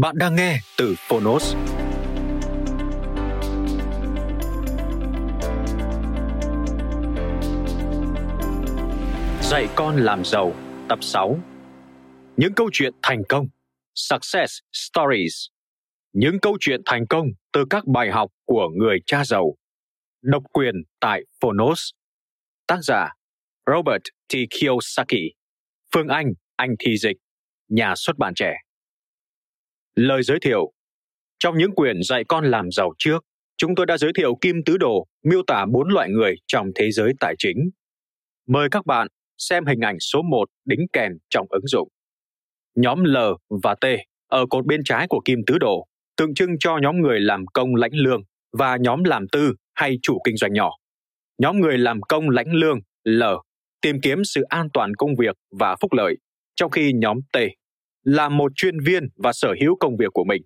Bạn đang nghe từ Phonos. Dạy con làm giàu tập 6 Những câu chuyện thành công. Success Stories. Những câu chuyện thành công từ các bài học của người cha giàu. Độc quyền tại Phonos. Tác giả Robert T. Kiyosaki. Phương Anh, Anh Thi Dịch. Nhà xuất bản trẻ. Lời giới thiệu Trong những quyển dạy con làm giàu trước, chúng tôi đã giới thiệu Kim Tứ Đồ miêu tả bốn loại người trong thế giới tài chính. Mời các bạn xem hình ảnh số 1 đính kèm trong ứng dụng. Nhóm L và T ở cột bên trái của Kim Tứ Đồ tượng trưng cho nhóm người làm công lãnh lương và nhóm làm tư hay chủ kinh doanh nhỏ. Nhóm người làm công lãnh lương L tìm kiếm sự an toàn công việc và phúc lợi, trong khi nhóm T là một chuyên viên và sở hữu công việc của mình.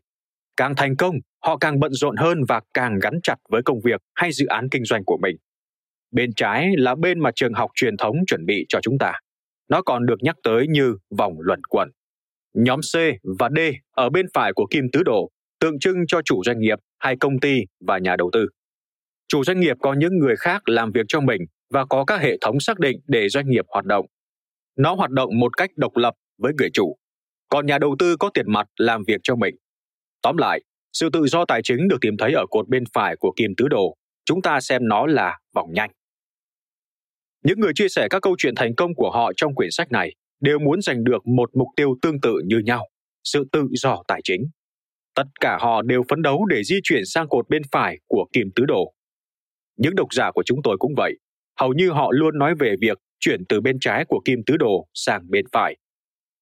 Càng thành công, họ càng bận rộn hơn và càng gắn chặt với công việc hay dự án kinh doanh của mình. Bên trái là bên mà trường học truyền thống chuẩn bị cho chúng ta. Nó còn được nhắc tới như vòng luẩn quẩn. Nhóm C và D ở bên phải của kim tứ đồ tượng trưng cho chủ doanh nghiệp hay công ty và nhà đầu tư. Chủ doanh nghiệp có những người khác làm việc cho mình và có các hệ thống xác định để doanh nghiệp hoạt động. Nó hoạt động một cách độc lập với người chủ còn nhà đầu tư có tiền mặt làm việc cho mình. Tóm lại, sự tự do tài chính được tìm thấy ở cột bên phải của kim tứ đồ. Chúng ta xem nó là vòng nhanh. Những người chia sẻ các câu chuyện thành công của họ trong quyển sách này đều muốn giành được một mục tiêu tương tự như nhau, sự tự do tài chính. Tất cả họ đều phấn đấu để di chuyển sang cột bên phải của kim tứ đồ. Những độc giả của chúng tôi cũng vậy, hầu như họ luôn nói về việc chuyển từ bên trái của kim tứ đồ sang bên phải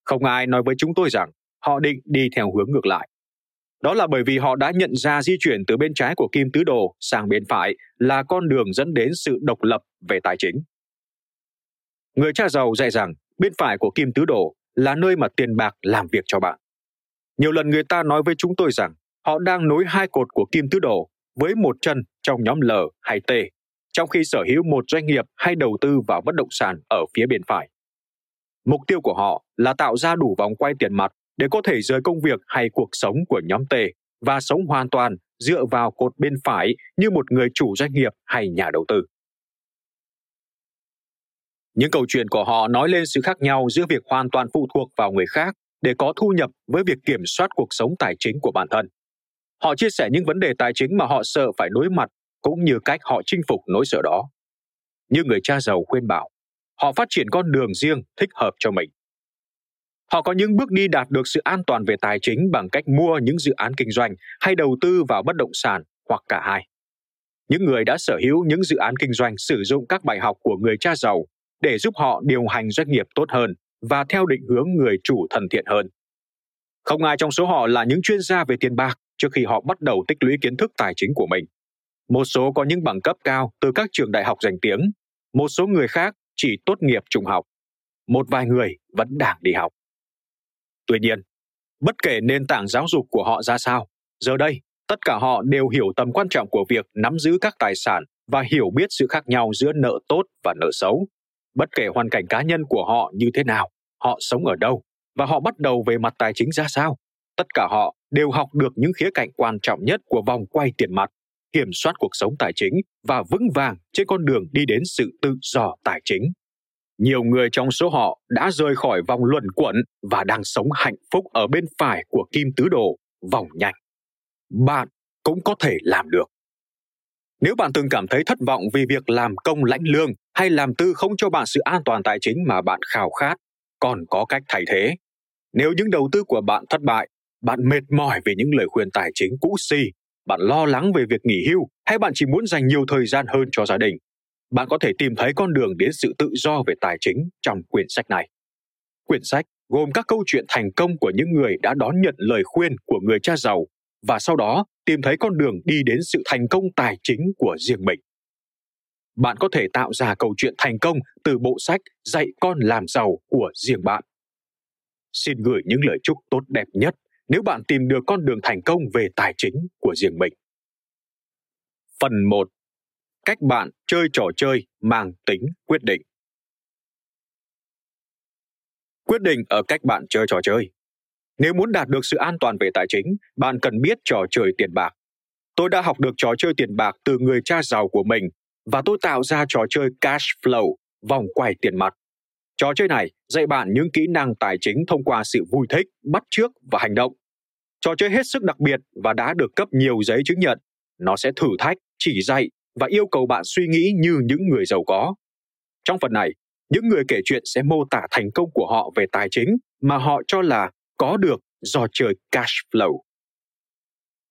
không ai nói với chúng tôi rằng họ định đi theo hướng ngược lại. Đó là bởi vì họ đã nhận ra di chuyển từ bên trái của kim tứ đồ sang bên phải là con đường dẫn đến sự độc lập về tài chính. Người cha giàu dạy rằng bên phải của kim tứ đồ là nơi mà tiền bạc làm việc cho bạn. Nhiều lần người ta nói với chúng tôi rằng họ đang nối hai cột của kim tứ đồ với một chân trong nhóm L hay T, trong khi sở hữu một doanh nghiệp hay đầu tư vào bất động sản ở phía bên phải. Mục tiêu của họ là tạo ra đủ vòng quay tiền mặt để có thể rời công việc hay cuộc sống của nhóm T và sống hoàn toàn dựa vào cột bên phải như một người chủ doanh nghiệp hay nhà đầu tư. Những câu chuyện của họ nói lên sự khác nhau giữa việc hoàn toàn phụ thuộc vào người khác để có thu nhập với việc kiểm soát cuộc sống tài chính của bản thân. Họ chia sẻ những vấn đề tài chính mà họ sợ phải đối mặt cũng như cách họ chinh phục nỗi sợ đó. Như người cha giàu khuyên bảo, họ phát triển con đường riêng thích hợp cho mình. Họ có những bước đi đạt được sự an toàn về tài chính bằng cách mua những dự án kinh doanh hay đầu tư vào bất động sản hoặc cả hai. Những người đã sở hữu những dự án kinh doanh sử dụng các bài học của người cha giàu để giúp họ điều hành doanh nghiệp tốt hơn và theo định hướng người chủ thân thiện hơn. Không ai trong số họ là những chuyên gia về tiền bạc trước khi họ bắt đầu tích lũy kiến thức tài chính của mình. Một số có những bằng cấp cao từ các trường đại học danh tiếng, một số người khác chỉ tốt nghiệp trung học. Một vài người vẫn đang đi học. Tuy nhiên, bất kể nền tảng giáo dục của họ ra sao, giờ đây tất cả họ đều hiểu tầm quan trọng của việc nắm giữ các tài sản và hiểu biết sự khác nhau giữa nợ tốt và nợ xấu. Bất kể hoàn cảnh cá nhân của họ như thế nào, họ sống ở đâu và họ bắt đầu về mặt tài chính ra sao, tất cả họ đều học được những khía cạnh quan trọng nhất của vòng quay tiền mặt kiểm soát cuộc sống tài chính và vững vàng trên con đường đi đến sự tự do tài chính. Nhiều người trong số họ đã rời khỏi vòng luẩn quẩn và đang sống hạnh phúc ở bên phải của kim tứ đồ, vòng nhanh. Bạn cũng có thể làm được. Nếu bạn từng cảm thấy thất vọng vì việc làm công lãnh lương hay làm tư không cho bạn sự an toàn tài chính mà bạn khao khát, còn có cách thay thế. Nếu những đầu tư của bạn thất bại, bạn mệt mỏi vì những lời khuyên tài chính cũ xì bạn lo lắng về việc nghỉ hưu hay bạn chỉ muốn dành nhiều thời gian hơn cho gia đình, bạn có thể tìm thấy con đường đến sự tự do về tài chính trong quyển sách này. Quyển sách gồm các câu chuyện thành công của những người đã đón nhận lời khuyên của người cha giàu và sau đó tìm thấy con đường đi đến sự thành công tài chính của riêng mình. Bạn có thể tạo ra câu chuyện thành công từ bộ sách Dạy con làm giàu của riêng bạn. Xin gửi những lời chúc tốt đẹp nhất nếu bạn tìm được con đường thành công về tài chính của riêng mình. Phần 1. Cách bạn chơi trò chơi mang tính quyết định. Quyết định ở cách bạn chơi trò chơi. Nếu muốn đạt được sự an toàn về tài chính, bạn cần biết trò chơi tiền bạc. Tôi đã học được trò chơi tiền bạc từ người cha giàu của mình và tôi tạo ra trò chơi cash flow, vòng quay tiền mặt. Trò chơi này dạy bạn những kỹ năng tài chính thông qua sự vui thích, bắt chước và hành động. Trò chơi hết sức đặc biệt và đã được cấp nhiều giấy chứng nhận. Nó sẽ thử thách, chỉ dạy và yêu cầu bạn suy nghĩ như những người giàu có. Trong phần này, những người kể chuyện sẽ mô tả thành công của họ về tài chính mà họ cho là có được do chơi cash flow.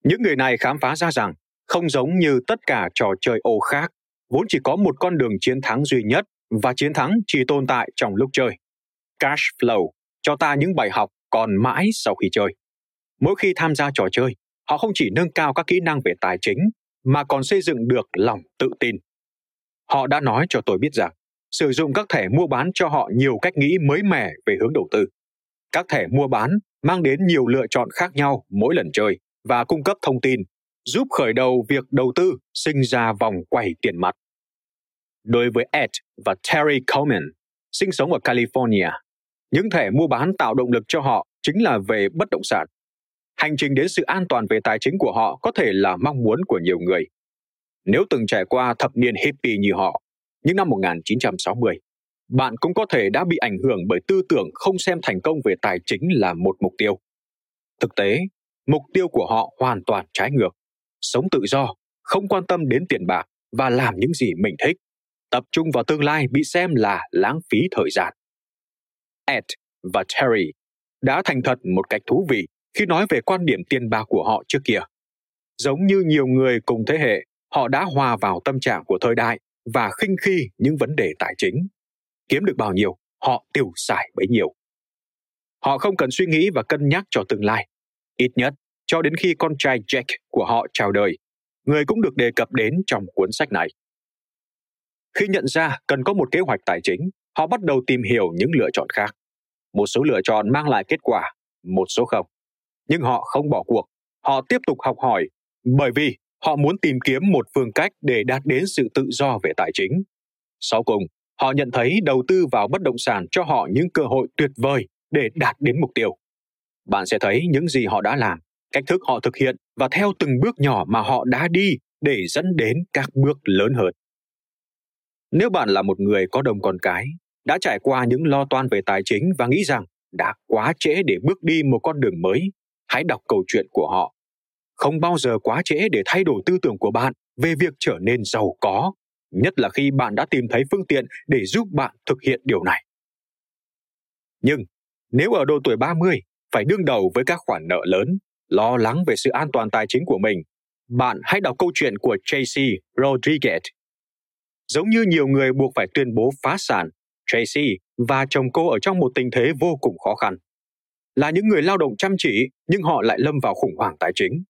Những người này khám phá ra rằng không giống như tất cả trò chơi ô khác, vốn chỉ có một con đường chiến thắng duy nhất và chiến thắng chỉ tồn tại trong lúc chơi. Cash flow cho ta những bài học còn mãi sau khi chơi. Mỗi khi tham gia trò chơi, họ không chỉ nâng cao các kỹ năng về tài chính mà còn xây dựng được lòng tự tin. Họ đã nói cho tôi biết rằng sử dụng các thẻ mua bán cho họ nhiều cách nghĩ mới mẻ về hướng đầu tư. Các thẻ mua bán mang đến nhiều lựa chọn khác nhau mỗi lần chơi và cung cấp thông tin, giúp khởi đầu việc đầu tư sinh ra vòng quay tiền mặt. Đối với Ed và Terry Coleman, sinh sống ở California, những thẻ mua bán tạo động lực cho họ chính là về bất động sản. Hành trình đến sự an toàn về tài chính của họ có thể là mong muốn của nhiều người. Nếu từng trải qua thập niên hippie như họ, những năm 1960, bạn cũng có thể đã bị ảnh hưởng bởi tư tưởng không xem thành công về tài chính là một mục tiêu. Thực tế, mục tiêu của họ hoàn toàn trái ngược. Sống tự do, không quan tâm đến tiền bạc và làm những gì mình thích. Tập trung vào tương lai bị xem là lãng phí thời gian. Ed và Terry đã thành thật một cách thú vị khi nói về quan điểm tiền bạc của họ trước kia. Giống như nhiều người cùng thế hệ, họ đã hòa vào tâm trạng của thời đại và khinh khi những vấn đề tài chính. Kiếm được bao nhiêu, họ tiêu xài bấy nhiêu. Họ không cần suy nghĩ và cân nhắc cho tương lai. Ít nhất, cho đến khi con trai Jack của họ chào đời, người cũng được đề cập đến trong cuốn sách này. Khi nhận ra cần có một kế hoạch tài chính, họ bắt đầu tìm hiểu những lựa chọn khác. Một số lựa chọn mang lại kết quả, một số không. Nhưng họ không bỏ cuộc, họ tiếp tục học hỏi bởi vì họ muốn tìm kiếm một phương cách để đạt đến sự tự do về tài chính. Sau cùng, họ nhận thấy đầu tư vào bất động sản cho họ những cơ hội tuyệt vời để đạt đến mục tiêu. Bạn sẽ thấy những gì họ đã làm, cách thức họ thực hiện và theo từng bước nhỏ mà họ đã đi để dẫn đến các bước lớn hơn. Nếu bạn là một người có đồng con cái, đã trải qua những lo toan về tài chính và nghĩ rằng đã quá trễ để bước đi một con đường mới, hãy đọc câu chuyện của họ không bao giờ quá trễ để thay đổi tư tưởng của bạn về việc trở nên giàu có, nhất là khi bạn đã tìm thấy phương tiện để giúp bạn thực hiện điều này. Nhưng, nếu ở độ tuổi 30 phải đương đầu với các khoản nợ lớn, lo lắng về sự an toàn tài chính của mình, bạn hãy đọc câu chuyện của JC Rodriguez. Giống như nhiều người buộc phải tuyên bố phá sản, Tracy và chồng cô ở trong một tình thế vô cùng khó khăn. Là những người lao động chăm chỉ, nhưng họ lại lâm vào khủng hoảng tài chính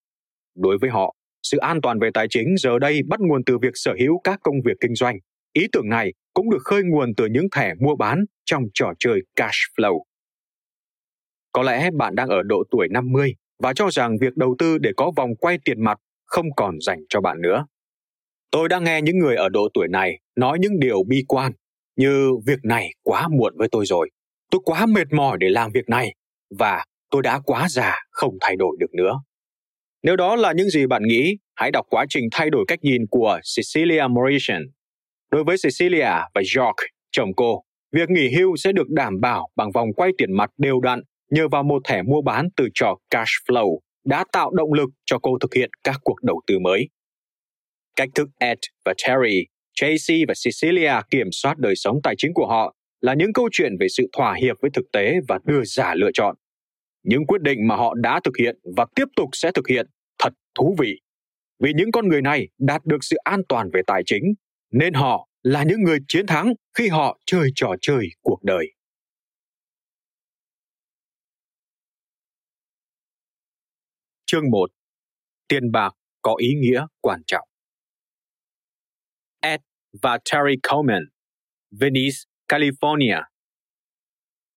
đối với họ sự an toàn về tài chính giờ đây bắt nguồn từ việc sở hữu các công việc kinh doanh ý tưởng này cũng được khơi nguồn từ những thẻ mua bán trong trò chơi cash flow. Có lẽ bạn đang ở độ tuổi 50 và cho rằng việc đầu tư để có vòng quay tiền mặt không còn dành cho bạn nữa. Tôi đã nghe những người ở độ tuổi này nói những điều bi quan như việc này quá muộn với tôi rồi, tôi quá mệt mỏi để làm việc này và tôi đã quá già không thay đổi được nữa. Nếu đó là những gì bạn nghĩ, hãy đọc quá trình thay đổi cách nhìn của Cecilia Morrison. Đối với Cecilia và George, chồng cô, việc nghỉ hưu sẽ được đảm bảo bằng vòng quay tiền mặt đều đặn nhờ vào một thẻ mua bán từ trò cash flow đã tạo động lực cho cô thực hiện các cuộc đầu tư mới. Cách thức Ed và Terry, Tracy và Cecilia kiểm soát đời sống tài chính của họ là những câu chuyện về sự thỏa hiệp với thực tế và đưa ra lựa chọn. Những quyết định mà họ đã thực hiện và tiếp tục sẽ thực hiện thật thú vị. Vì những con người này đạt được sự an toàn về tài chính, nên họ là những người chiến thắng khi họ chơi trò chơi cuộc đời. Chương 1 Tiền bạc có ý nghĩa quan trọng và Terry Coleman, Venice, California.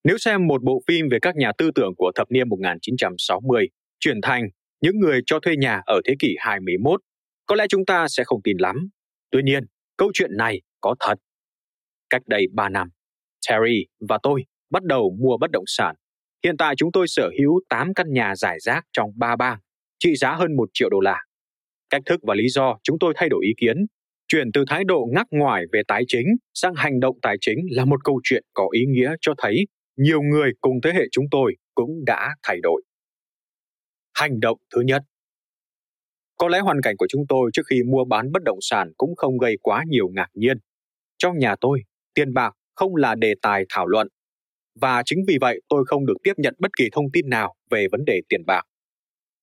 Nếu xem một bộ phim về các nhà tư tưởng của thập niên 1960 chuyển thành những người cho thuê nhà ở thế kỷ 21, có lẽ chúng ta sẽ không tin lắm. Tuy nhiên, câu chuyện này có thật. Cách đây 3 năm, Terry và tôi bắt đầu mua bất động sản. Hiện tại chúng tôi sở hữu 8 căn nhà giải rác trong 3 bang, trị giá hơn 1 triệu đô la. Cách thức và lý do chúng tôi thay đổi ý kiến chuyển từ thái độ ngắc ngoài về tài chính sang hành động tài chính là một câu chuyện có ý nghĩa cho thấy nhiều người cùng thế hệ chúng tôi cũng đã thay đổi. Hành động thứ nhất Có lẽ hoàn cảnh của chúng tôi trước khi mua bán bất động sản cũng không gây quá nhiều ngạc nhiên. Trong nhà tôi, tiền bạc không là đề tài thảo luận. Và chính vì vậy tôi không được tiếp nhận bất kỳ thông tin nào về vấn đề tiền bạc.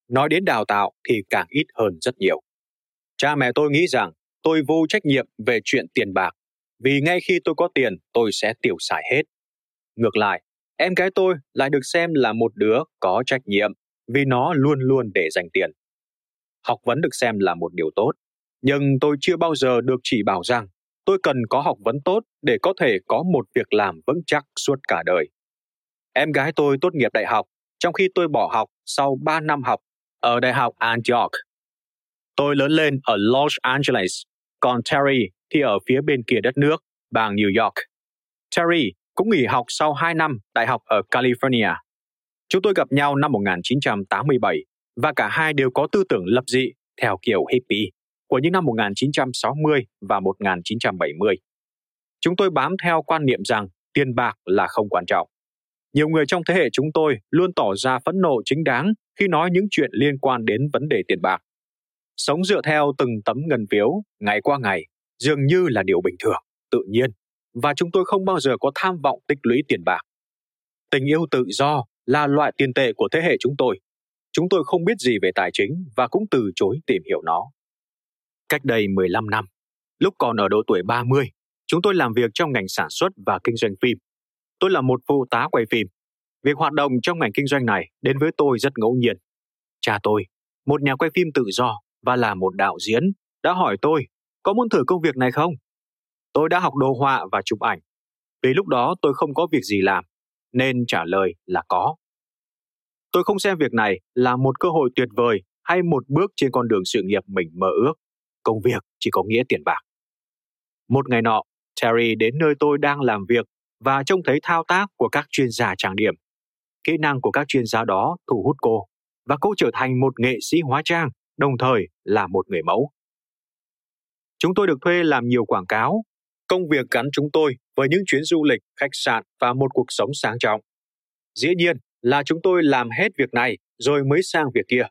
Nói đến đào tạo thì càng ít hơn rất nhiều. Cha mẹ tôi nghĩ rằng tôi vô trách nhiệm về chuyện tiền bạc, vì ngay khi tôi có tiền, tôi sẽ tiêu xài hết. Ngược lại, em gái tôi lại được xem là một đứa có trách nhiệm vì nó luôn luôn để dành tiền. Học vấn được xem là một điều tốt, nhưng tôi chưa bao giờ được chỉ bảo rằng tôi cần có học vấn tốt để có thể có một việc làm vững chắc suốt cả đời. Em gái tôi tốt nghiệp đại học, trong khi tôi bỏ học sau 3 năm học ở Đại học Antioch. Tôi lớn lên ở Los Angeles còn Terry thì ở phía bên kia đất nước, bang New York. Terry cũng nghỉ học sau 2 năm đại học ở California. Chúng tôi gặp nhau năm 1987 và cả hai đều có tư tưởng lập dị theo kiểu hippie của những năm 1960 và 1970. Chúng tôi bám theo quan niệm rằng tiền bạc là không quan trọng. Nhiều người trong thế hệ chúng tôi luôn tỏ ra phẫn nộ chính đáng khi nói những chuyện liên quan đến vấn đề tiền bạc sống dựa theo từng tấm ngân phiếu ngày qua ngày, dường như là điều bình thường, tự nhiên. Và chúng tôi không bao giờ có tham vọng tích lũy tiền bạc. Tình yêu tự do là loại tiền tệ của thế hệ chúng tôi. Chúng tôi không biết gì về tài chính và cũng từ chối tìm hiểu nó. Cách đây 15 năm, lúc còn ở độ tuổi 30 chúng tôi làm việc trong ngành sản xuất và kinh doanh phim. Tôi là một phụ tá quay phim. Việc hoạt động trong ngành kinh doanh này đến với tôi rất ngẫu nhiên. Cha tôi, một nhà quay phim tự do và là một đạo diễn, đã hỏi tôi có muốn thử công việc này không? Tôi đã học đồ họa và chụp ảnh. Vì lúc đó tôi không có việc gì làm, nên trả lời là có. Tôi không xem việc này là một cơ hội tuyệt vời hay một bước trên con đường sự nghiệp mình mơ ước. Công việc chỉ có nghĩa tiền bạc. Một ngày nọ, Terry đến nơi tôi đang làm việc và trông thấy thao tác của các chuyên gia trang điểm. Kỹ năng của các chuyên gia đó thu hút cô và cô trở thành một nghệ sĩ hóa trang đồng thời là một người mẫu. Chúng tôi được thuê làm nhiều quảng cáo. Công việc gắn chúng tôi với những chuyến du lịch, khách sạn và một cuộc sống sang trọng. Dĩ nhiên là chúng tôi làm hết việc này rồi mới sang việc kia.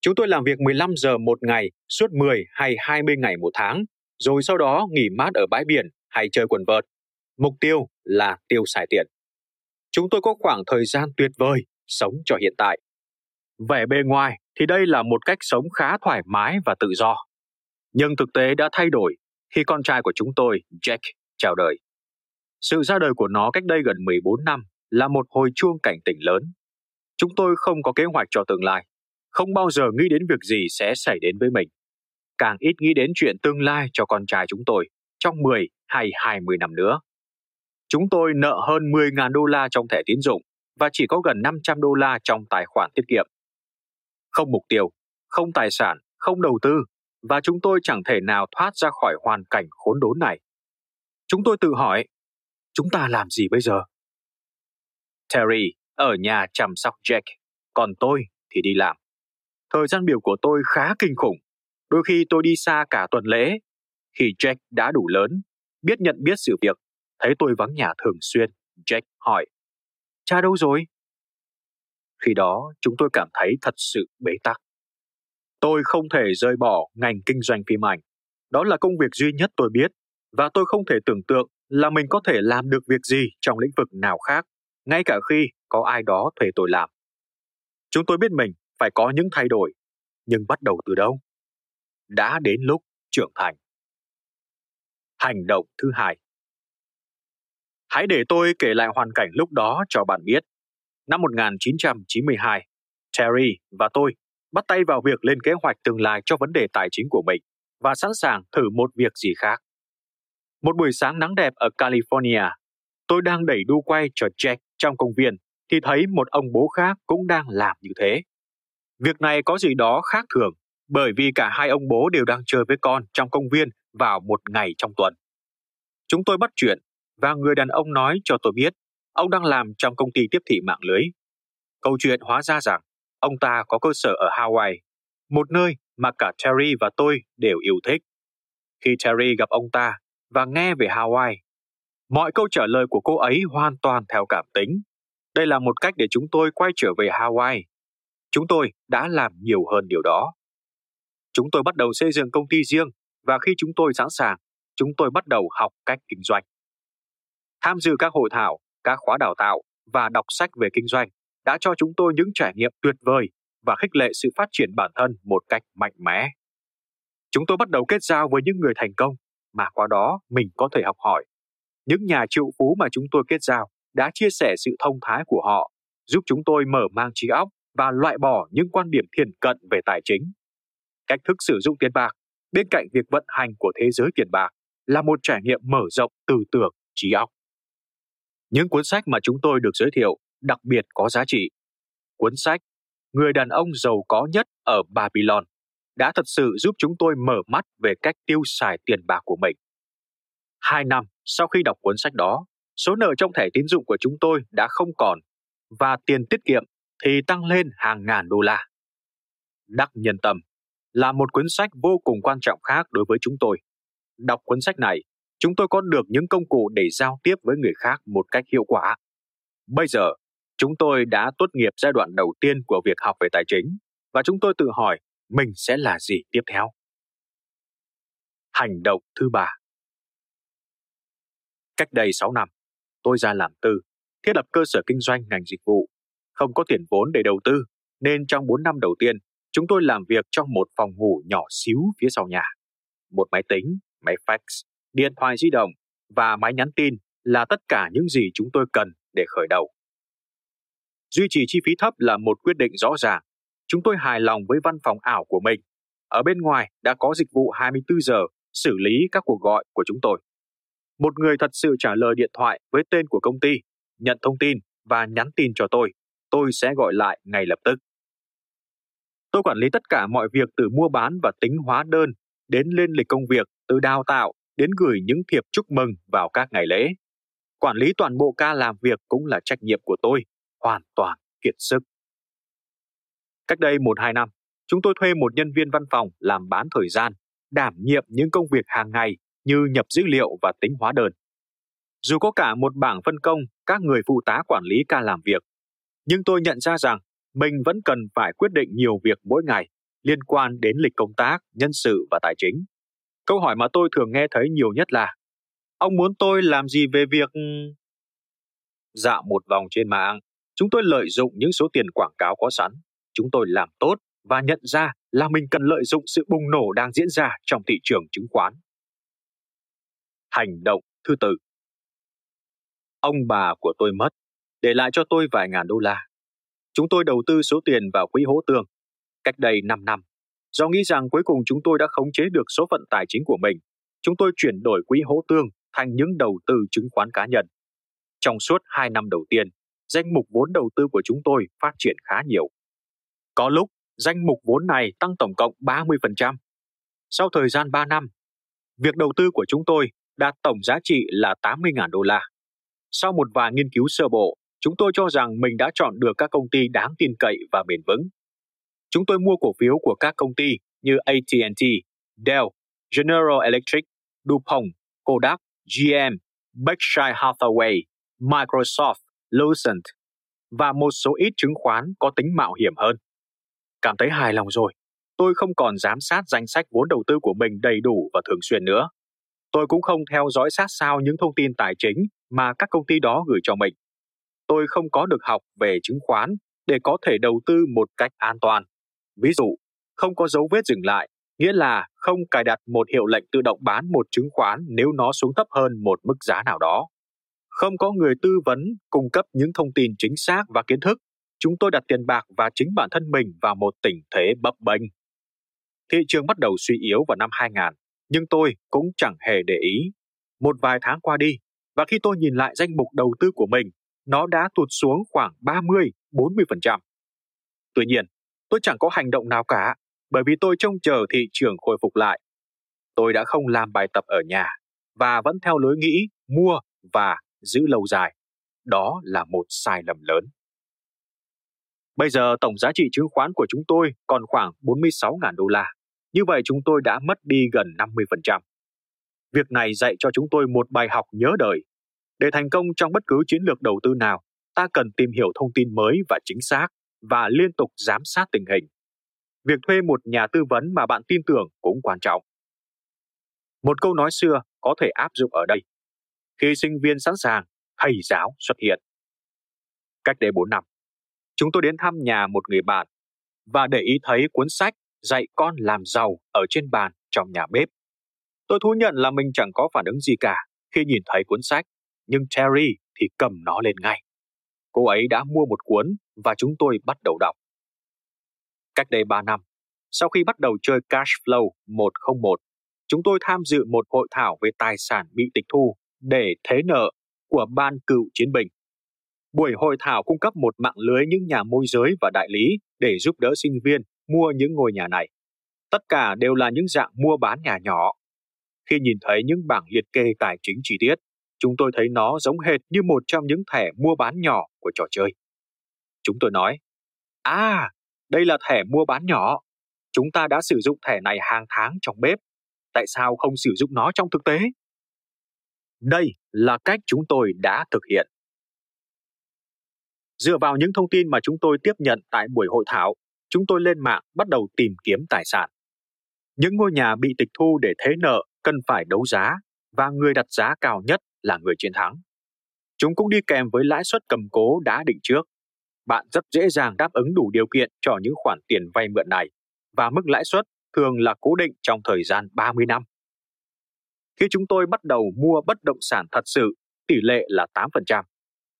Chúng tôi làm việc 15 giờ một ngày suốt 10 hay 20 ngày một tháng, rồi sau đó nghỉ mát ở bãi biển hay chơi quần vợt. Mục tiêu là tiêu xài tiền. Chúng tôi có khoảng thời gian tuyệt vời sống cho hiện tại. Vẻ bề ngoài thì đây là một cách sống khá thoải mái và tự do. Nhưng thực tế đã thay đổi khi con trai của chúng tôi, Jack, chào đời. Sự ra đời của nó cách đây gần 14 năm là một hồi chuông cảnh tỉnh lớn. Chúng tôi không có kế hoạch cho tương lai, không bao giờ nghĩ đến việc gì sẽ xảy đến với mình. Càng ít nghĩ đến chuyện tương lai cho con trai chúng tôi trong 10 hay 20 năm nữa. Chúng tôi nợ hơn 10.000 đô la trong thẻ tín dụng và chỉ có gần 500 đô la trong tài khoản tiết kiệm không mục tiêu, không tài sản, không đầu tư và chúng tôi chẳng thể nào thoát ra khỏi hoàn cảnh khốn đốn này. Chúng tôi tự hỏi, chúng ta làm gì bây giờ? Terry ở nhà chăm sóc Jack, còn tôi thì đi làm. Thời gian biểu của tôi khá kinh khủng. Đôi khi tôi đi xa cả tuần lễ. Khi Jack đã đủ lớn, biết nhận biết sự việc, thấy tôi vắng nhà thường xuyên, Jack hỏi, cha đâu rồi? Khi đó, chúng tôi cảm thấy thật sự bế tắc. Tôi không thể rời bỏ ngành kinh doanh phim ảnh. Đó là công việc duy nhất tôi biết, và tôi không thể tưởng tượng là mình có thể làm được việc gì trong lĩnh vực nào khác, ngay cả khi có ai đó thuê tôi làm. Chúng tôi biết mình phải có những thay đổi, nhưng bắt đầu từ đâu? Đã đến lúc trưởng thành. Hành động thứ hai Hãy để tôi kể lại hoàn cảnh lúc đó cho bạn biết. Năm 1992, Terry và tôi bắt tay vào việc lên kế hoạch tương lai cho vấn đề tài chính của mình và sẵn sàng thử một việc gì khác. Một buổi sáng nắng đẹp ở California, tôi đang đẩy đu quay cho Jack trong công viên thì thấy một ông bố khác cũng đang làm như thế. Việc này có gì đó khác thường bởi vì cả hai ông bố đều đang chơi với con trong công viên vào một ngày trong tuần. Chúng tôi bắt chuyện và người đàn ông nói cho tôi biết ông đang làm trong công ty tiếp thị mạng lưới. Câu chuyện hóa ra rằng ông ta có cơ sở ở Hawaii, một nơi mà cả Terry và tôi đều yêu thích. Khi Terry gặp ông ta và nghe về Hawaii, mọi câu trả lời của cô ấy hoàn toàn theo cảm tính. Đây là một cách để chúng tôi quay trở về Hawaii. Chúng tôi đã làm nhiều hơn điều đó. Chúng tôi bắt đầu xây dựng công ty riêng và khi chúng tôi sẵn sàng, chúng tôi bắt đầu học cách kinh doanh. Tham dự các hội thảo, các khóa đào tạo và đọc sách về kinh doanh đã cho chúng tôi những trải nghiệm tuyệt vời và khích lệ sự phát triển bản thân một cách mạnh mẽ. Chúng tôi bắt đầu kết giao với những người thành công mà qua đó mình có thể học hỏi. Những nhà triệu phú mà chúng tôi kết giao đã chia sẻ sự thông thái của họ, giúp chúng tôi mở mang trí óc và loại bỏ những quan điểm thiền cận về tài chính. Cách thức sử dụng tiền bạc bên cạnh việc vận hành của thế giới tiền bạc là một trải nghiệm mở rộng tư tưởng trí óc. Những cuốn sách mà chúng tôi được giới thiệu đặc biệt có giá trị. Cuốn sách Người đàn ông giàu có nhất ở Babylon đã thật sự giúp chúng tôi mở mắt về cách tiêu xài tiền bạc của mình. Hai năm sau khi đọc cuốn sách đó, số nợ trong thẻ tín dụng của chúng tôi đã không còn và tiền tiết kiệm thì tăng lên hàng ngàn đô la. Đắc nhân tâm là một cuốn sách vô cùng quan trọng khác đối với chúng tôi. Đọc cuốn sách này, chúng tôi có được những công cụ để giao tiếp với người khác một cách hiệu quả. Bây giờ, chúng tôi đã tốt nghiệp giai đoạn đầu tiên của việc học về tài chính và chúng tôi tự hỏi mình sẽ là gì tiếp theo. Hành động thứ ba Cách đây 6 năm, tôi ra làm tư, thiết lập cơ sở kinh doanh ngành dịch vụ. Không có tiền vốn để đầu tư, nên trong 4 năm đầu tiên, chúng tôi làm việc trong một phòng ngủ nhỏ xíu phía sau nhà. Một máy tính, máy fax, điện thoại di động và máy nhắn tin là tất cả những gì chúng tôi cần để khởi đầu. Duy trì chi phí thấp là một quyết định rõ ràng. Chúng tôi hài lòng với văn phòng ảo của mình. Ở bên ngoài đã có dịch vụ 24 giờ xử lý các cuộc gọi của chúng tôi. Một người thật sự trả lời điện thoại với tên của công ty, nhận thông tin và nhắn tin cho tôi. Tôi sẽ gọi lại ngay lập tức. Tôi quản lý tất cả mọi việc từ mua bán và tính hóa đơn đến lên lịch công việc, từ đào tạo đến gửi những thiệp chúc mừng vào các ngày lễ. Quản lý toàn bộ ca làm việc cũng là trách nhiệm của tôi, hoàn toàn kiệt sức. Cách đây một hai năm, chúng tôi thuê một nhân viên văn phòng làm bán thời gian, đảm nhiệm những công việc hàng ngày như nhập dữ liệu và tính hóa đơn. Dù có cả một bảng phân công các người phụ tá quản lý ca làm việc, nhưng tôi nhận ra rằng mình vẫn cần phải quyết định nhiều việc mỗi ngày liên quan đến lịch công tác, nhân sự và tài chính. Câu hỏi mà tôi thường nghe thấy nhiều nhất là Ông muốn tôi làm gì về việc... Dạo một vòng trên mạng, chúng tôi lợi dụng những số tiền quảng cáo có sẵn. Chúng tôi làm tốt và nhận ra là mình cần lợi dụng sự bùng nổ đang diễn ra trong thị trường chứng khoán. Hành động thứ tư Ông bà của tôi mất, để lại cho tôi vài ngàn đô la. Chúng tôi đầu tư số tiền vào quỹ hỗ tương. Cách đây 5 năm, do nghĩ rằng cuối cùng chúng tôi đã khống chế được số phận tài chính của mình, chúng tôi chuyển đổi quỹ hỗ tương thành những đầu tư chứng khoán cá nhân. Trong suốt 2 năm đầu tiên, danh mục vốn đầu tư của chúng tôi phát triển khá nhiều. Có lúc, danh mục vốn này tăng tổng cộng 30%. Sau thời gian 3 năm, việc đầu tư của chúng tôi đạt tổng giá trị là 80.000 đô la. Sau một vài nghiên cứu sơ bộ, chúng tôi cho rằng mình đã chọn được các công ty đáng tin cậy và bền vững. Chúng tôi mua cổ phiếu của các công ty như AT&T, Dell, General Electric, DuPont, Kodak, GM, Berkshire Hathaway, Microsoft, Lucent và một số ít chứng khoán có tính mạo hiểm hơn. Cảm thấy hài lòng rồi, tôi không còn giám sát danh sách vốn đầu tư của mình đầy đủ và thường xuyên nữa. Tôi cũng không theo dõi sát sao những thông tin tài chính mà các công ty đó gửi cho mình. Tôi không có được học về chứng khoán để có thể đầu tư một cách an toàn. Ví dụ, không có dấu vết dừng lại, nghĩa là không cài đặt một hiệu lệnh tự động bán một chứng khoán nếu nó xuống thấp hơn một mức giá nào đó. Không có người tư vấn cung cấp những thông tin chính xác và kiến thức. Chúng tôi đặt tiền bạc và chính bản thân mình vào một tình thế bấp bênh. Thị trường bắt đầu suy yếu vào năm 2000, nhưng tôi cũng chẳng hề để ý. Một vài tháng qua đi, và khi tôi nhìn lại danh mục đầu tư của mình, nó đã tụt xuống khoảng 30-40%. Tuy nhiên, tôi chẳng có hành động nào cả, bởi vì tôi trông chờ thị trường khôi phục lại. Tôi đã không làm bài tập ở nhà và vẫn theo lối nghĩ mua và giữ lâu dài. Đó là một sai lầm lớn. Bây giờ tổng giá trị chứng khoán của chúng tôi còn khoảng 46.000 đô la. Như vậy chúng tôi đã mất đi gần 50%. Việc này dạy cho chúng tôi một bài học nhớ đời. Để thành công trong bất cứ chiến lược đầu tư nào, ta cần tìm hiểu thông tin mới và chính xác và liên tục giám sát tình hình. Việc thuê một nhà tư vấn mà bạn tin tưởng cũng quan trọng. Một câu nói xưa có thể áp dụng ở đây. Khi sinh viên sẵn sàng, thầy giáo xuất hiện. Cách đây 4 năm, chúng tôi đến thăm nhà một người bạn và để ý thấy cuốn sách dạy con làm giàu ở trên bàn trong nhà bếp. Tôi thú nhận là mình chẳng có phản ứng gì cả khi nhìn thấy cuốn sách, nhưng Terry thì cầm nó lên ngay. Cô ấy đã mua một cuốn và chúng tôi bắt đầu đọc. Cách đây 3 năm, sau khi bắt đầu chơi Cash Flow 101, chúng tôi tham dự một hội thảo về tài sản bị tịch thu để thế nợ của Ban Cựu Chiến binh. Buổi hội thảo cung cấp một mạng lưới những nhà môi giới và đại lý để giúp đỡ sinh viên mua những ngôi nhà này. Tất cả đều là những dạng mua bán nhà nhỏ. Khi nhìn thấy những bảng liệt kê tài chính chi tiết, chúng tôi thấy nó giống hệt như một trong những thẻ mua bán nhỏ của trò chơi. Chúng tôi nói, à, đây là thẻ mua bán nhỏ. Chúng ta đã sử dụng thẻ này hàng tháng trong bếp. Tại sao không sử dụng nó trong thực tế? Đây là cách chúng tôi đã thực hiện. Dựa vào những thông tin mà chúng tôi tiếp nhận tại buổi hội thảo, chúng tôi lên mạng bắt đầu tìm kiếm tài sản. Những ngôi nhà bị tịch thu để thế nợ cần phải đấu giá và người đặt giá cao nhất là người chiến thắng. Chúng cũng đi kèm với lãi suất cầm cố đã định trước. Bạn rất dễ dàng đáp ứng đủ điều kiện cho những khoản tiền vay mượn này và mức lãi suất thường là cố định trong thời gian 30 năm. Khi chúng tôi bắt đầu mua bất động sản thật sự, tỷ lệ là 8%,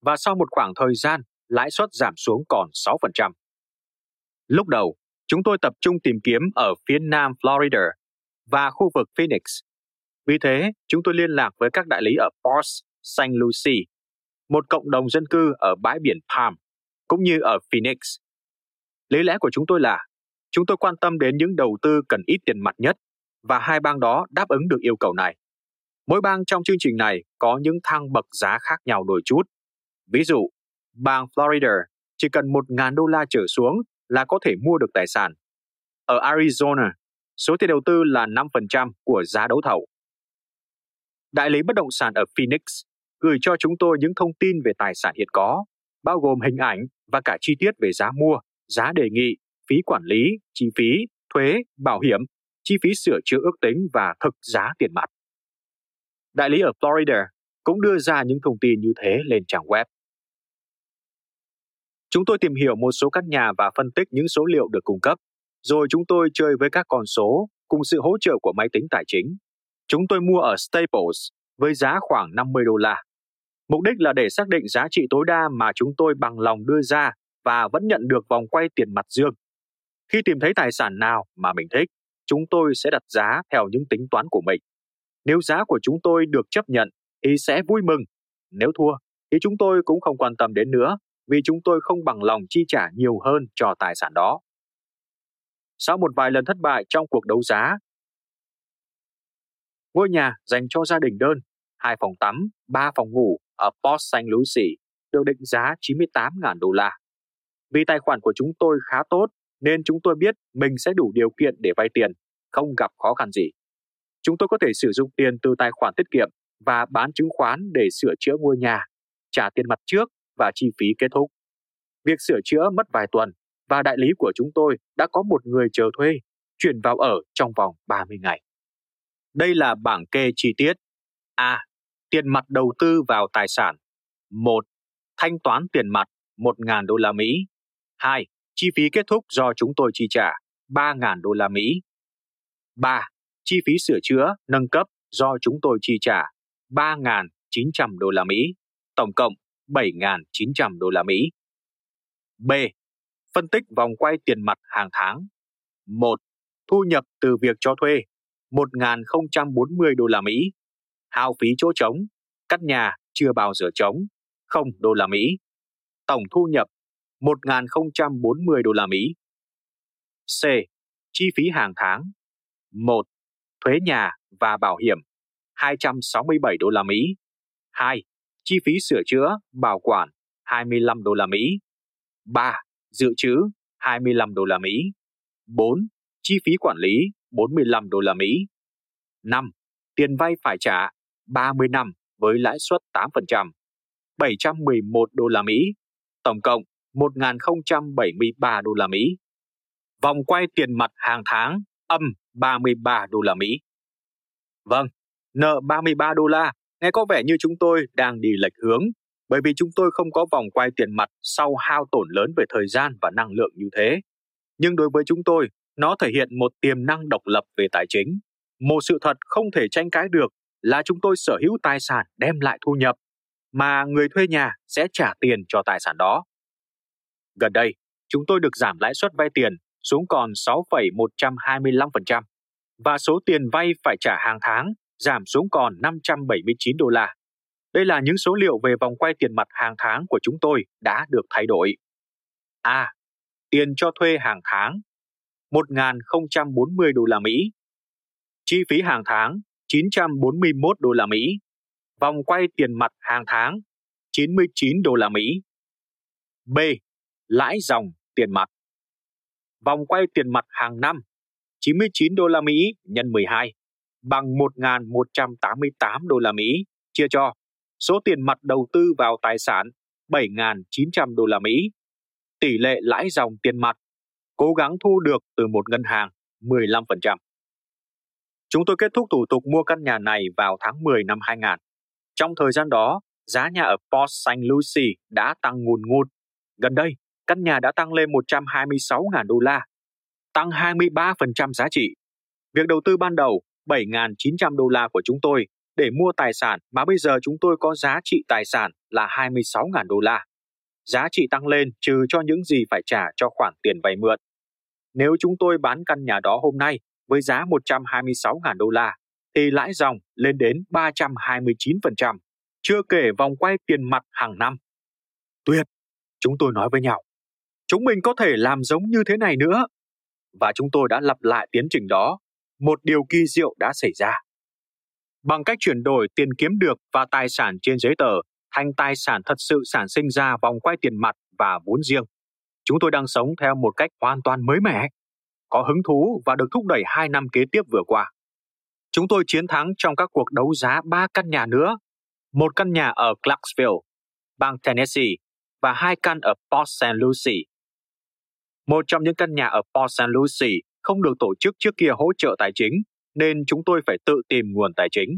và sau một khoảng thời gian, lãi suất giảm xuống còn 6%. Lúc đầu, chúng tôi tập trung tìm kiếm ở phía nam Florida và khu vực Phoenix. Vì thế, chúng tôi liên lạc với các đại lý ở Port St. Lucie, một cộng đồng dân cư ở bãi biển Palm, cũng như ở Phoenix. Lý lẽ của chúng tôi là, chúng tôi quan tâm đến những đầu tư cần ít tiền mặt nhất và hai bang đó đáp ứng được yêu cầu này. Mỗi bang trong chương trình này có những thang bậc giá khác nhau đôi chút. Ví dụ, bang Florida chỉ cần 1.000 đô la trở xuống là có thể mua được tài sản. Ở Arizona, số tiền đầu tư là 5% của giá đấu thầu. Đại lý bất động sản ở Phoenix gửi cho chúng tôi những thông tin về tài sản hiện có, bao gồm hình ảnh và cả chi tiết về giá mua, giá đề nghị, phí quản lý, chi phí, thuế, bảo hiểm, chi phí sửa chữa ước tính và thực giá tiền mặt. Đại lý ở Florida cũng đưa ra những thông tin như thế lên trang web. Chúng tôi tìm hiểu một số căn nhà và phân tích những số liệu được cung cấp, rồi chúng tôi chơi với các con số cùng sự hỗ trợ của máy tính tài chính. Chúng tôi mua ở Staples với giá khoảng 50 đô la. Mục đích là để xác định giá trị tối đa mà chúng tôi bằng lòng đưa ra và vẫn nhận được vòng quay tiền mặt dương. Khi tìm thấy tài sản nào mà mình thích, chúng tôi sẽ đặt giá theo những tính toán của mình. Nếu giá của chúng tôi được chấp nhận thì sẽ vui mừng. Nếu thua thì chúng tôi cũng không quan tâm đến nữa vì chúng tôi không bằng lòng chi trả nhiều hơn cho tài sản đó. Sau một vài lần thất bại trong cuộc đấu giá, ngôi nhà dành cho gia đình đơn, hai phòng tắm, ba phòng ngủ ở Port St. Lucie được định giá 98.000 đô la. Vì tài khoản của chúng tôi khá tốt nên chúng tôi biết mình sẽ đủ điều kiện để vay tiền, không gặp khó khăn gì. Chúng tôi có thể sử dụng tiền từ tài khoản tiết kiệm và bán chứng khoán để sửa chữa ngôi nhà, trả tiền mặt trước và chi phí kết thúc. Việc sửa chữa mất vài tuần và đại lý của chúng tôi đã có một người chờ thuê, chuyển vào ở trong vòng 30 ngày. Đây là bảng kê chi tiết. A. Tiền mặt đầu tư vào tài sản. 1. Thanh toán tiền mặt 1.000 đô la Mỹ. 2. Chi phí kết thúc do chúng tôi chi trả 3.000 đô la Mỹ. 3. Chi phí sửa chữa, nâng cấp do chúng tôi chi trả 3.900 đô la Mỹ, tổng cộng 7.900 đô la Mỹ. B. Phân tích vòng quay tiền mặt hàng tháng. 1. Thu nhập từ việc cho thuê 1.040 đô la Mỹ. Hao phí chỗ trống, cắt nhà chưa bao giờ trống, 0 đô la Mỹ. Tổng thu nhập 1.040 đô la Mỹ. C. Chi phí hàng tháng. 1. Thuế nhà và bảo hiểm 267 đô la Mỹ. 2. Chi phí sửa chữa, bảo quản 25 đô la Mỹ. 3. Dự trữ 25 đô la Mỹ. 4. Chi phí quản lý 45 đô la Mỹ. 5. Tiền vay phải trả 30 năm với lãi suất 8%, 711 đô la Mỹ, tổng cộng 1073 đô la Mỹ. Vòng quay tiền mặt hàng tháng âm 33 đô la Mỹ. Vâng, nợ 33 đô la nghe có vẻ như chúng tôi đang đi lệch hướng bởi vì chúng tôi không có vòng quay tiền mặt sau hao tổn lớn về thời gian và năng lượng như thế. Nhưng đối với chúng tôi, nó thể hiện một tiềm năng độc lập về tài chính. Một sự thật không thể tranh cãi được là chúng tôi sở hữu tài sản đem lại thu nhập, mà người thuê nhà sẽ trả tiền cho tài sản đó. Gần đây, chúng tôi được giảm lãi suất vay tiền xuống còn 6,125% và số tiền vay phải trả hàng tháng giảm xuống còn 579 đô la. Đây là những số liệu về vòng quay tiền mặt hàng tháng của chúng tôi đã được thay đổi. A. Tiền cho thuê hàng tháng 1.040 đô la Mỹ. Chi phí hàng tháng 941 đô la Mỹ. Vòng quay tiền mặt hàng tháng 99 đô la Mỹ. B. Lãi dòng tiền mặt. Vòng quay tiền mặt hàng năm 99 đô la Mỹ nhân 12 bằng 1.188 đô la Mỹ chia cho, số tiền mặt đầu tư vào tài sản 7.900 đô la Mỹ. Tỷ lệ lãi dòng tiền mặt cố gắng thu được từ một ngân hàng 15%. Chúng tôi kết thúc thủ tục mua căn nhà này vào tháng 10 năm 2000. Trong thời gian đó, giá nhà ở Port St. Lucie đã tăng ngùn ngụt. Gần đây, căn nhà đã tăng lên 126.000 đô la, tăng 23% giá trị. Việc đầu tư ban đầu 7.900 đô la của chúng tôi để mua tài sản mà bây giờ chúng tôi có giá trị tài sản là 26.000 đô la. Giá trị tăng lên trừ cho những gì phải trả cho khoản tiền vay mượn. Nếu chúng tôi bán căn nhà đó hôm nay với giá 126.000 đô la, thì lãi dòng lên đến 329%, chưa kể vòng quay tiền mặt hàng năm. Tuyệt, chúng tôi nói với nhau. Chúng mình có thể làm giống như thế này nữa. Và chúng tôi đã lặp lại tiến trình đó. Một điều kỳ diệu đã xảy ra. Bằng cách chuyển đổi tiền kiếm được và tài sản trên giấy tờ thành tài sản thật sự sản sinh ra vòng quay tiền mặt và vốn riêng. Chúng tôi đang sống theo một cách hoàn toàn mới mẻ, có hứng thú và được thúc đẩy hai năm kế tiếp vừa qua. Chúng tôi chiến thắng trong các cuộc đấu giá ba căn nhà nữa, một căn nhà ở Clarksville, bang Tennessee và hai căn ở Port St. Lucie. Một trong những căn nhà ở Port St. Lucie không được tổ chức trước kia hỗ trợ tài chính, nên chúng tôi phải tự tìm nguồn tài chính.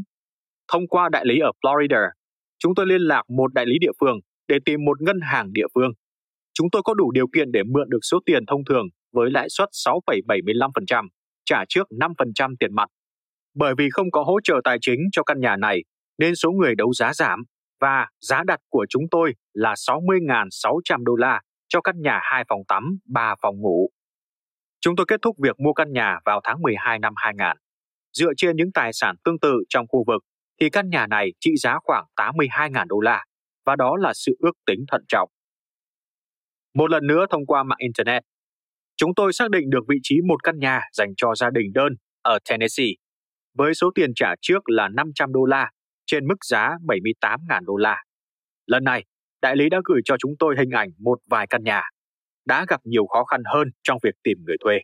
Thông qua đại lý ở Florida, chúng tôi liên lạc một đại lý địa phương để tìm một ngân hàng địa phương. Chúng tôi có đủ điều kiện để mượn được số tiền thông thường với lãi suất 6,75%, trả trước 5% tiền mặt. Bởi vì không có hỗ trợ tài chính cho căn nhà này, nên số người đấu giá giảm và giá đặt của chúng tôi là 60.600 đô la cho căn nhà 2 phòng tắm, 3 phòng ngủ. Chúng tôi kết thúc việc mua căn nhà vào tháng 12 năm 2000. Dựa trên những tài sản tương tự trong khu vực, thì căn nhà này trị giá khoảng 82.000 đô la, và đó là sự ước tính thận trọng. Một lần nữa thông qua mạng Internet, chúng tôi xác định được vị trí một căn nhà dành cho gia đình đơn ở Tennessee, với số tiền trả trước là 500 đô la, trên mức giá 78.000 đô la. Lần này, đại lý đã gửi cho chúng tôi hình ảnh một vài căn nhà. đã gặp nhiều khó khăn hơn trong việc tìm người thuê.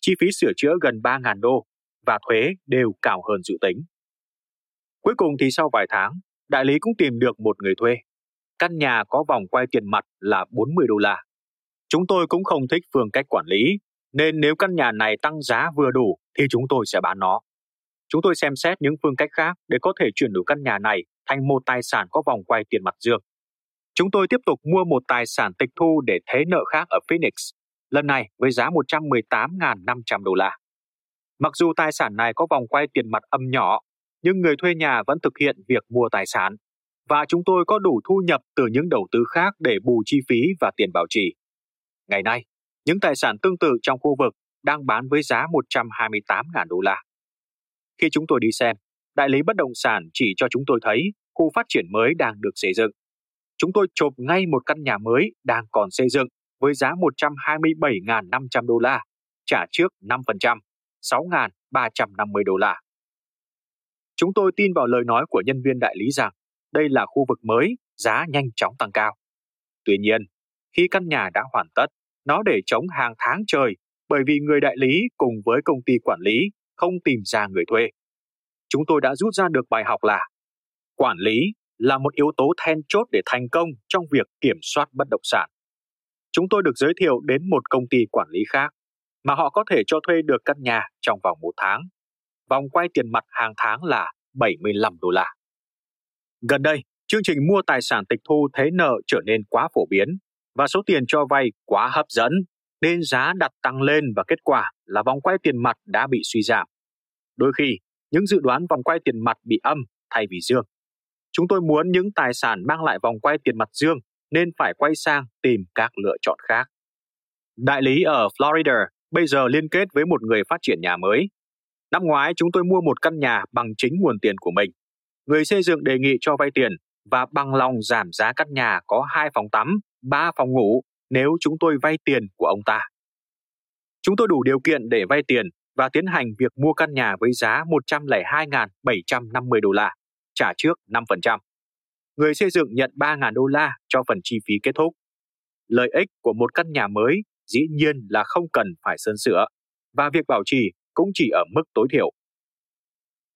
Chi phí sửa chữa gần 3.000 đô và thuế đều cao hơn dự tính. Cuối cùng thì sau vài tháng, đại lý cũng tìm được một người thuê. Căn nhà có vòng quay tiền mặt là 40 đô la. Chúng tôi cũng không thích phương cách quản lý, nên nếu căn nhà này tăng giá vừa đủ thì chúng tôi sẽ bán nó. Chúng tôi xem xét những phương cách khác để có thể chuyển đổi căn nhà này thành một tài sản có vòng quay tiền mặt dương. Chúng tôi tiếp tục mua một tài sản tịch thu để thế nợ khác ở Phoenix, lần này với giá 118.500 đô la. Mặc dù tài sản này có vòng quay tiền mặt âm nhỏ, nhưng người thuê nhà vẫn thực hiện việc mua tài sản và chúng tôi có đủ thu nhập từ những đầu tư khác để bù chi phí và tiền bảo trì. Ngày nay, những tài sản tương tự trong khu vực đang bán với giá 128.000 đô la. Khi chúng tôi đi xem, đại lý bất động sản chỉ cho chúng tôi thấy khu phát triển mới đang được xây dựng. Chúng tôi chộp ngay một căn nhà mới đang còn xây dựng với giá 127.500 đô la, trả trước 5%, 6.350 đô la. Chúng tôi tin vào lời nói của nhân viên đại lý rằng đây là khu vực mới, giá nhanh chóng tăng cao. Tuy nhiên, khi căn nhà đã hoàn tất, nó để trống hàng tháng trời bởi vì người đại lý cùng với công ty quản lý không tìm ra người thuê. Chúng tôi đã rút ra được bài học là quản lý là một yếu tố then chốt để thành công trong việc kiểm soát bất động sản. Chúng tôi được giới thiệu đến một công ty quản lý khác mà họ có thể cho thuê được căn nhà trong vòng một tháng. Vòng quay tiền mặt hàng tháng là 75 đô la. Gần đây, chương trình mua tài sản tịch thu thế nợ trở nên quá phổ biến và số tiền cho vay quá hấp dẫn nên giá đặt tăng lên và kết quả là vòng quay tiền mặt đã bị suy giảm. Đôi khi, những dự đoán vòng quay tiền mặt bị âm thay vì dương. Chúng tôi muốn những tài sản mang lại vòng quay tiền mặt dương nên phải quay sang tìm các lựa chọn khác. Đại lý ở Florida bây giờ liên kết với một người phát triển nhà mới. Năm ngoái chúng tôi mua một căn nhà bằng chính nguồn tiền của mình. Người xây dựng đề nghị cho vay tiền và bằng lòng giảm giá căn nhà có hai phòng tắm, ba phòng ngủ nếu chúng tôi vay tiền của ông ta. Chúng tôi đủ điều kiện để vay tiền và tiến hành việc mua căn nhà với giá 102.750 đô la, trả trước 5%. Người xây dựng nhận 3.000 đô la cho phần chi phí kết thúc. Lợi ích của một căn nhà mới dĩ nhiên là không cần phải sơn sửa, và việc bảo trì cũng chỉ ở mức tối thiểu.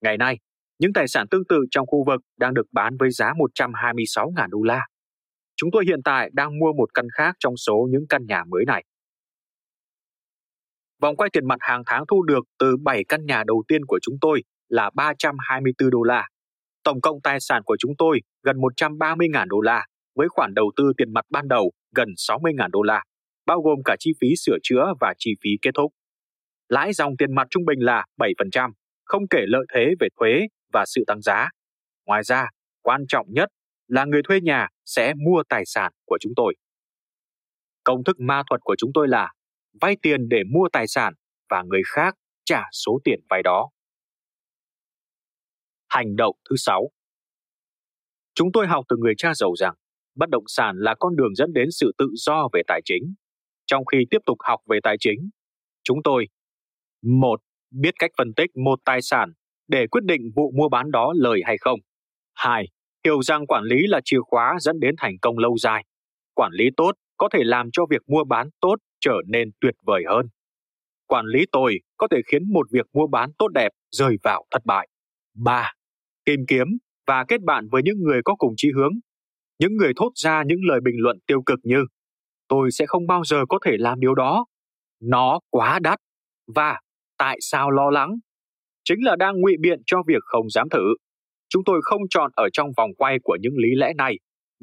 Ngày nay, những tài sản tương tự trong khu vực đang được bán với giá 126.000 đô la. Chúng tôi hiện tại đang mua một căn khác trong số những căn nhà mới này. Vòng quay tiền mặt hàng tháng thu được từ 7 căn nhà đầu tiên của chúng tôi là 324 đô la. Tổng cộng tài sản của chúng tôi gần 130.000 đô la, với khoản đầu tư tiền mặt ban đầu gần 60.000 đô la, bao gồm cả chi phí sửa chữa và chi phí kết thúc. Lãi dòng tiền mặt trung bình là 7%, không kể lợi thế về thuế và sự tăng giá. Ngoài ra, quan trọng nhất là người thuê nhà sẽ mua tài sản của chúng tôi. Công thức ma thuật của chúng tôi là vay tiền để mua tài sản và người khác trả số tiền vay đó. Hành động thứ sáu Chúng tôi học từ người cha giàu rằng bất động sản là con đường dẫn đến sự tự do về tài chính. Trong khi tiếp tục học về tài chính, chúng tôi một Biết cách phân tích một tài sản để quyết định vụ mua bán đó lời hay không. 2. Hiểu rằng quản lý là chìa khóa dẫn đến thành công lâu dài. Quản lý tốt có thể làm cho việc mua bán tốt trở nên tuyệt vời hơn. Quản lý tồi có thể khiến một việc mua bán tốt đẹp rơi vào thất bại. 3. Tìm kiếm và kết bạn với những người có cùng chí hướng. Những người thốt ra những lời bình luận tiêu cực như, tôi sẽ không bao giờ có thể làm điều đó. Nó quá đắt. Và, tại sao lo lắng? Chính là đang ngụy biện cho việc không dám thử. Chúng tôi không chọn ở trong vòng quay của những lý lẽ này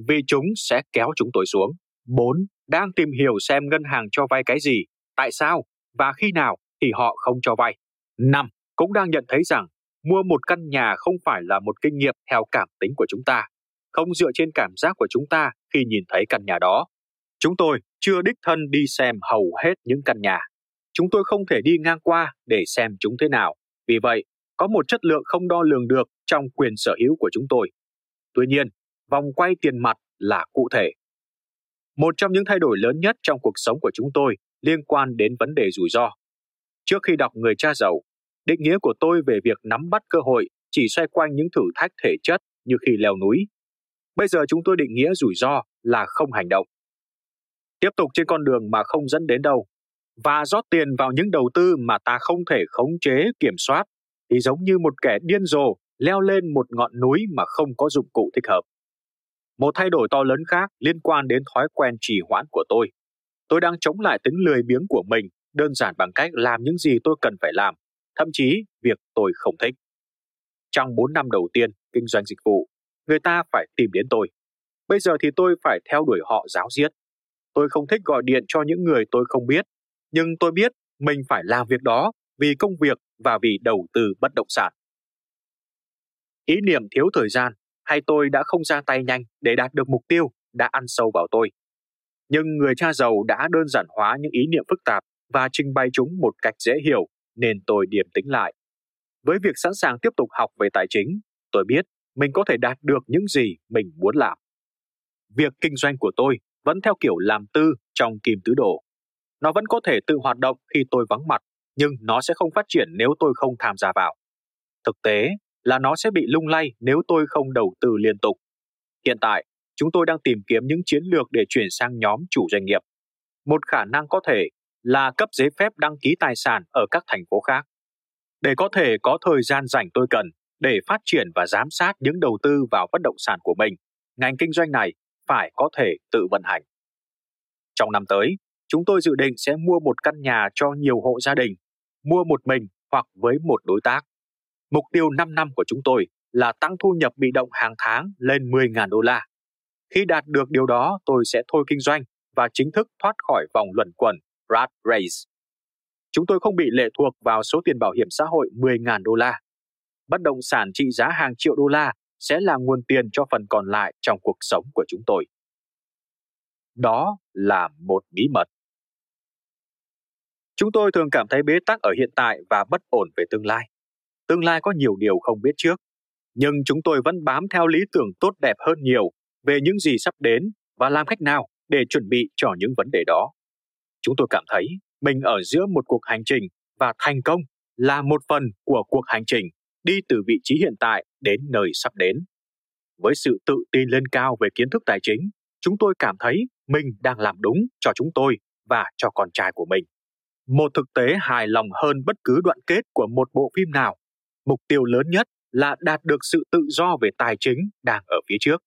vì chúng sẽ kéo chúng tôi xuống. 4. Đang tìm hiểu xem ngân hàng cho vay cái gì, tại sao và khi nào thì họ không cho vay. 5. Cũng đang nhận thấy rằng mua một căn nhà không phải là một kinh nghiệm theo cảm tính của chúng ta, không dựa trên cảm giác của chúng ta khi nhìn thấy căn nhà đó. Chúng tôi chưa đích thân đi xem hầu hết những căn nhà. Chúng tôi không thể đi ngang qua để xem chúng thế nào. Vì vậy, có một chất lượng không đo lường được trong quyền sở hữu của chúng tôi. Tuy nhiên, vòng quay tiền mặt là cụ thể. Một trong những thay đổi lớn nhất trong cuộc sống của chúng tôi liên quan đến vấn đề rủi ro. Trước khi đọc Người cha giàu, định nghĩa của tôi về việc nắm bắt cơ hội chỉ xoay quanh những thử thách thể chất như khi leo núi. Bây giờ chúng tôi định nghĩa rủi ro là không hành động. tiếp tục trên con đường mà không dẫn đến đâu và rót tiền vào những đầu tư mà ta không thể khống chế kiểm soát thì giống như một kẻ điên rồ leo lên một ngọn núi mà không có dụng cụ thích hợp. Một thay đổi to lớn khác liên quan đến thói quen trì hoãn của tôi. Tôi đang chống lại tính lười biếng của mình đơn giản bằng cách làm những gì tôi cần phải làm, thậm chí việc tôi không thích. Trong 4 năm đầu tiên kinh doanh dịch vụ, người ta phải tìm đến tôi. Bây giờ thì tôi phải theo đuổi họ giáo diết. Tôi không thích gọi điện cho những người tôi không biết, nhưng tôi biết mình phải làm việc đó vì công việc và vì đầu tư bất động sản. Ý niệm thiếu thời gian hay tôi đã không ra tay nhanh để đạt được mục tiêu đã ăn sâu vào tôi. Nhưng người cha giàu đã đơn giản hóa những ý niệm phức tạp và trình bày chúng một cách dễ hiểu nên tôi điềm tĩnh lại. Với việc sẵn sàng tiếp tục học về tài chính, tôi biết mình có thể đạt được những gì mình muốn làm. Việc kinh doanh của tôi vẫn theo kiểu làm tư trong kim tứ đồ. Nó vẫn có thể tự hoạt động khi tôi vắng mặt, nhưng nó sẽ không phát triển nếu tôi không tham gia vào. Thực tế là nó sẽ bị lung lay nếu tôi không đầu tư liên tục. Hiện tại, chúng tôi đang tìm kiếm những chiến lược để chuyển sang nhóm chủ doanh nghiệp. Một khả năng có thể là cấp giấy phép đăng ký tài sản ở các thành phố khác. Để có thể có thời gian rảnh tôi cần để phát triển và giám sát những đầu tư vào bất động sản của mình, ngành kinh doanh này phải có thể tự vận hành. Trong năm tới, chúng tôi dự định sẽ mua một căn nhà cho nhiều hộ gia đình, mua một mình hoặc với một đối tác. Mục tiêu 5 năm của chúng tôi là tăng thu nhập bị động hàng tháng lên 10.000 đô la. Khi đạt được điều đó, tôi sẽ thôi kinh doanh và chính thức thoát khỏi vòng luẩn quẩn Rat Race. Chúng tôi không bị lệ thuộc vào số tiền bảo hiểm xã hội 10.000 đô la. Bất động sản trị giá hàng triệu đô la sẽ là nguồn tiền cho phần còn lại trong cuộc sống của chúng tôi. Đó là một bí mật. Chúng tôi thường cảm thấy bế tắc ở hiện tại và bất ổn về tương lai. Tương lai có nhiều điều không biết trước, nhưng chúng tôi vẫn bám theo lý tưởng tốt đẹp hơn nhiều về những gì sắp đến và làm cách nào để chuẩn bị cho những vấn đề đó. Chúng tôi cảm thấy mình ở giữa một cuộc hành trình và thành công là một phần của cuộc hành trình đi từ vị trí hiện tại đến nơi sắp đến. Với sự tự tin lên cao về kiến thức tài chính, chúng tôi cảm thấy mình đang làm đúng cho chúng tôi và cho con trai của mình. Một thực tế hài lòng hơn bất cứ đoạn kết của một bộ phim nào. Mục tiêu lớn nhất là đạt được sự tự do về tài chính đang ở phía trước.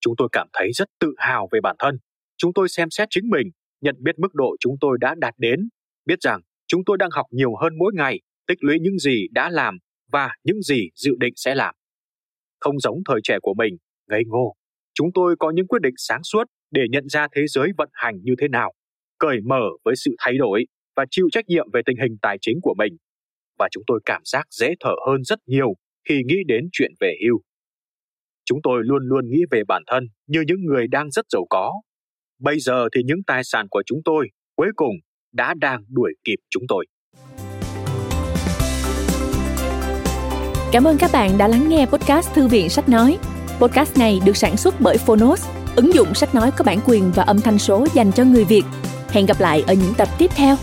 Chúng tôi cảm thấy rất tự hào về bản thân. Chúng tôi xem xét chính mình, nhận biết mức độ chúng tôi đã đạt đến, biết rằng chúng tôi đang học nhiều hơn mỗi ngày, tích lũy những gì đã làm và những gì dự định sẽ làm. Không giống thời trẻ của mình, ngây ngô, chúng tôi có những quyết định sáng suốt để nhận ra thế giới vận hành như thế nào, cởi mở với sự thay đổi và chịu trách nhiệm về tình hình tài chính của mình. Và chúng tôi cảm giác dễ thở hơn rất nhiều khi nghĩ đến chuyện về hưu. Chúng tôi luôn luôn nghĩ về bản thân như những người đang rất giàu có. Bây giờ thì những tài sản của chúng tôi cuối cùng đã đang đuổi kịp chúng tôi. Cảm ơn các bạn đã lắng nghe podcast Thư viện Sách Nói. Podcast này được sản xuất bởi Phonos, ứng dụng sách nói có bản quyền và âm thanh số dành cho người Việt. Hẹn gặp lại ở những tập tiếp theo.